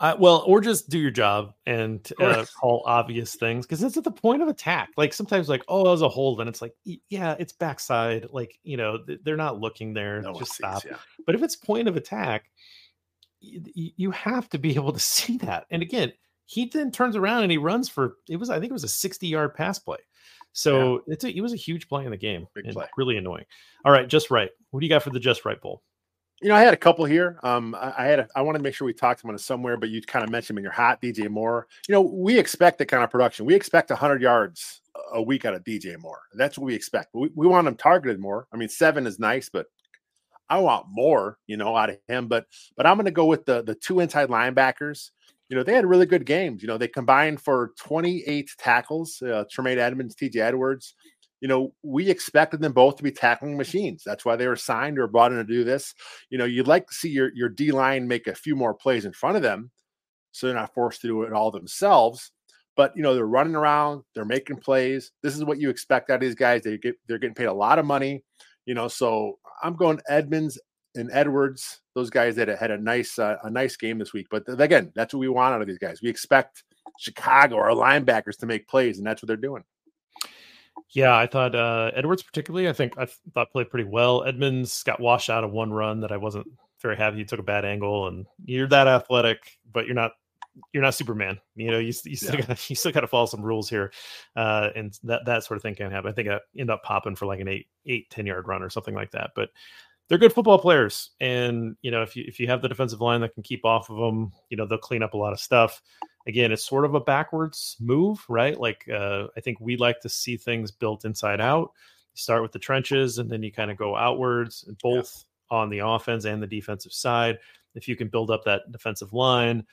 uh, well, or just do your job and uh, call obvious things because it's at the point of attack. Like sometimes, like oh, that was a hold, and it's like yeah, it's backside. Like you know, they're not looking there. No just stop. Sees, yeah. But if it's point of attack, you have to be able to [LAUGHS] see that. And again, he then turns around and he runs for it was I think it was a 60 yard pass play. So yeah. it's a, it was a huge play in the game. Big play. Really annoying. All right, just right. What do you got for the just right bowl? You know, I had a couple here. Um, I, I had a, I wanted to make sure we talked about it somewhere, but you kind of mentioned him in your hot DJ Moore. You know, we expect that kind of production. We expect 100 yards a week out of DJ Moore. That's what we expect. We, we want him targeted more. I mean, seven is nice, but I want more, you know, out of him. But but I'm going to go with the the two inside linebackers. You know, they had really good games. You know, they combined for 28 tackles. Uh, Tremaine Edmunds, TJ Edwards. You know, we expected them both to be tackling machines. That's why they were signed or brought in to do this. You know, you'd like to see your your D line make a few more plays in front of them, so they're not forced to do it all themselves. But you know, they're running around, they're making plays. This is what you expect out of these guys. They get they're getting paid a lot of money. You know, so I'm going Edmunds and Edwards, those guys that had a nice uh, a nice game this week. But th- again, that's what we want out of these guys. We expect Chicago, our linebackers, to make plays, and that's what they're doing. Yeah, I thought uh, Edwards particularly. I think I thought played pretty well. Edmunds got washed out of one run that I wasn't very happy. He took a bad angle, and you're that athletic, but you're not you're not Superman. You know, you, you still yeah. got [LAUGHS] you still got to follow some rules here, uh, and that that sort of thing can happen. I think I end up popping for like an eight eight ten yard run or something like that. But they're good football players, and you know if you if you have the defensive line that can keep off of them, you know they'll clean up a lot of stuff. Again, it's sort of a backwards move, right? Like uh, I think we like to see things built inside out. You start with the trenches, and then you kind of go outwards, both yeah. on the offense and the defensive side. If you can build up that defensive line,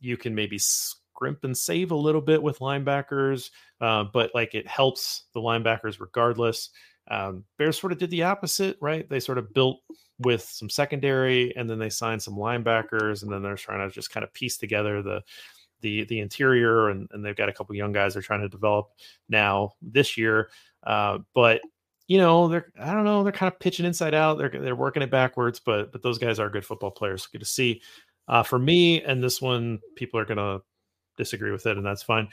you can maybe scrimp and save a little bit with linebackers, uh, but like it helps the linebackers regardless. Um, Bears sort of did the opposite, right? They sort of built with some secondary, and then they signed some linebackers, and then they're trying to just kind of piece together the the the interior, and, and they've got a couple young guys they're trying to develop now this year. Uh, but you know, they're I don't know, they're kind of pitching inside out. They're they're working it backwards, but but those guys are good football players. Good to see. Uh, for me, and this one, people are going to disagree with it, and that's fine.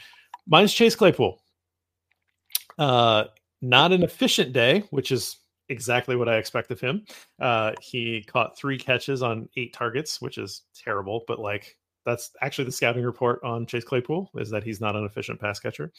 Mine's Chase Claypool. Uh, not an efficient day, which is exactly what I expect of him. Uh, he caught three catches on eight targets, which is terrible, but like that's actually the scouting report on Chase Claypool is that he's not an efficient pass catcher.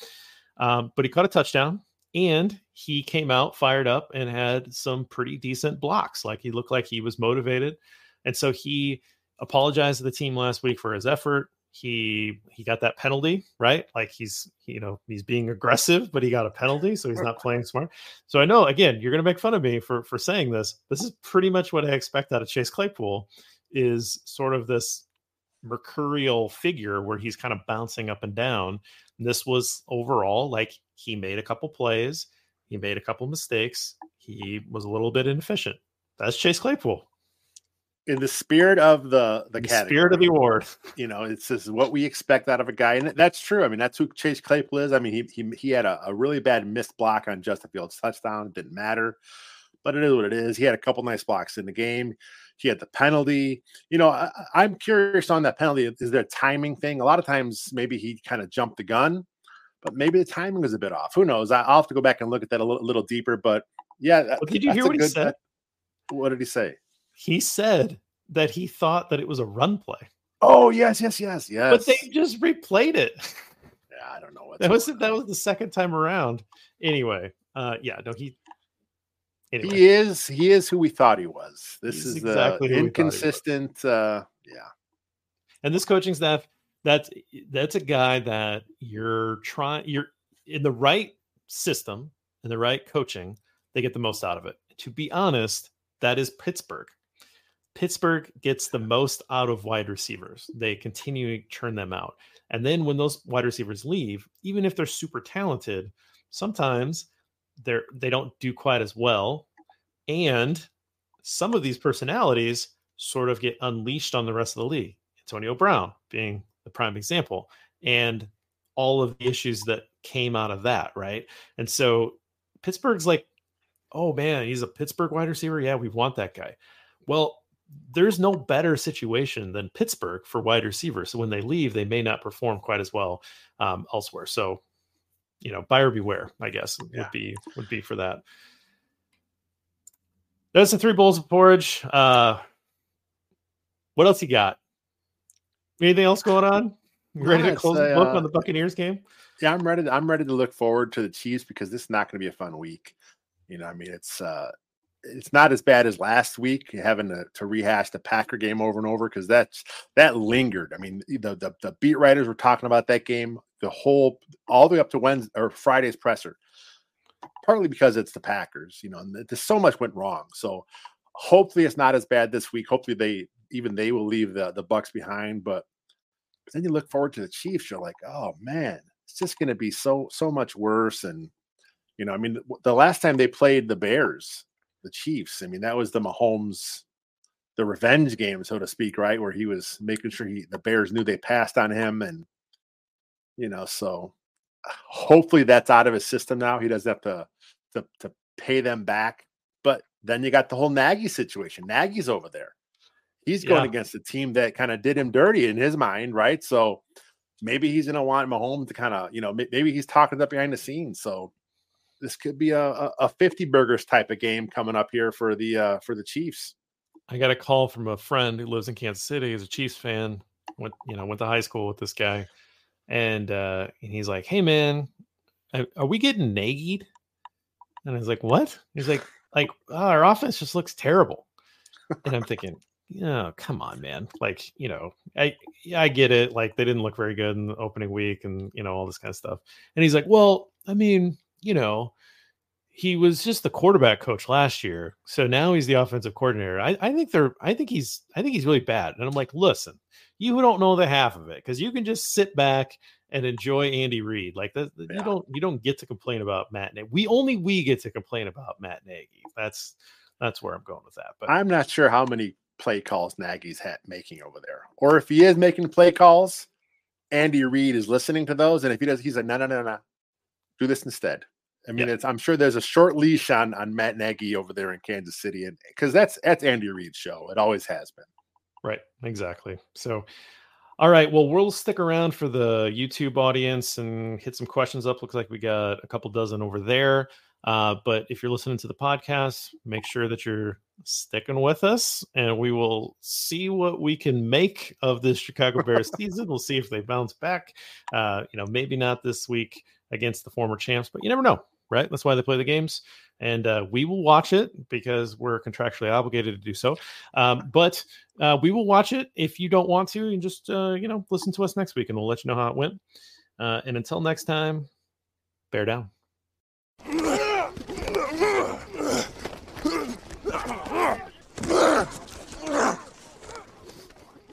Um, but he caught a touchdown and he came out fired up and had some pretty decent blocks. Like he looked like he was motivated. And so he apologized to the team last week for his effort. He he got that penalty, right? Like he's you know, he's being aggressive, but he got a penalty, so he's not playing smart. So I know again, you're gonna make fun of me for for saying this. This is pretty much what I expect out of Chase Claypool is sort of this mercurial figure where he's kind of bouncing up and down. This was overall like he made a couple plays, he made a couple mistakes, he was a little bit inefficient. That's Chase Claypool in the spirit of the the, the spirit of the award, you know, it's this is what we expect out of a guy, and that's true. I mean, that's who Chase Claypool is. I mean, he he he had a, a really bad missed block on Justin Fields' touchdown. It didn't matter, but it is what it is. He had a couple nice blocks in the game. He had the penalty. You know, I, I'm curious on that penalty. Is there a timing thing? A lot of times, maybe he kind of jumped the gun, but maybe the timing was a bit off. Who knows? I, will have to go back and look at that a little, little deeper. But yeah, well, did you hear what good, he said? That, what did he say? He said that he thought that it was a run play. Oh yes, yes, yes, yes. But they just replayed it. Yeah, I don't know what that was. That was the second time around. Anyway, uh, yeah, no, he. Anyway. He is. He is who we thought he was. This He's is exactly inconsistent. Uh, yeah. And this coaching staff, that's that's a guy that you're trying. You're in the right system and the right coaching. They get the most out of it. To be honest, that is Pittsburgh. Pittsburgh gets the most out of wide receivers. They continue to churn them out. And then when those wide receivers leave, even if they're super talented, sometimes they're they don't do quite as well. And some of these personalities sort of get unleashed on the rest of the league. Antonio Brown being the prime example. And all of the issues that came out of that, right? And so Pittsburgh's like oh man, he's a Pittsburgh wide receiver. Yeah, we want that guy. Well, there's no better situation than Pittsburgh for wide receivers. So when they leave, they may not perform quite as well um, elsewhere. So, you know, buyer beware, I guess yeah. would be would be for that. That's the three bowls of porridge. Uh, what else you got? Anything else going on? You ready No, to close the a, book uh, on the Buccaneers game? Yeah, I'm ready. To, I'm ready to look forward to the Chiefs because this is not going to be a fun week. You know, I mean, it's uh, it's not as bad as last week having to, to rehash the Packer game over and over because that's that lingered. I mean, the, the the beat writers were talking about that game the whole all the way up to Wednesday or Friday's presser, partly because it's the Packers. You know, and there's so much went wrong. So hopefully it's not as bad this week. Hopefully they even they will leave the the Bucs behind, but then you look forward to the Chiefs. You're like, oh man, it's just going to be so so much worse. And you know, I mean, the last time they played the Bears, the Chiefs, I mean, that was the Mahomes, the revenge game, so to speak, right, where he was making sure he the Bears knew they passed on him, and you know, so hopefully that's out of his system now. He doesn't have to to to pay them back. But then you got the whole Nagy situation. Nagy's over there. He's going Yeah. against a team that kind of did him dirty in his mind, right? So maybe he's going to want Mahomes to kind of, you know, maybe he's talking up behind the scenes. So this could be a, a, a 50 burgers type of game coming up here for the uh for the Chiefs. I got a call from a friend who lives in Kansas City. He's a Chiefs fan. Went, you know, went to high school with this guy, and uh, and he's like, "Hey, man, are we getting nagged?" And I was like, "What?" He's like, "Like oh, our offense just looks terrible." And I'm thinking, "Yeah, come on, man. Like, you know, I I get it. Like they didn't look very good in the opening week, and you know all this kind of stuff." And he's like, "Well, I mean, you know." he was just the quarterback coach last year. So now he's the offensive coordinator. I, I think they're I think he's I think he's really bad. And I'm like, listen, you who don't know the half of it because you can just sit back and enjoy Andy Reid. Like that, you Yeah. don't you don't get to complain about Matt Nagy. We only we get to complain about Matt Nagy. That's that's where I'm going with that. But I'm not sure how many play calls Nagy's hat making over there, or if he is making play calls, Andy Reid is listening to those, and if he does, he's like, no, no, no, no, do this instead. I mean, Yeah. it's I'm sure there's a short leash on on Matt Nagy over there in Kansas City, and because that's that's Andy Reid's show. It always has been. Right, exactly. So, all right, well, we'll stick around for the YouTube audience and hit some questions up. Looks like we got a couple dozen over there. Uh, but if you're listening to the podcast, make sure that you're sticking with us, and we will see what we can make of this Chicago Bears [LAUGHS] season. We'll see if they bounce back. Uh, you know, maybe not this week against the former champs, but you never know, right? That's why they play the games, and uh, we will watch it because we're contractually obligated to do so. Um, but uh, we will watch it. If you don't want to, and just uh, you know, listen to us next week, and we'll let you know how it went. Uh, and until next time, bear down.